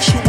she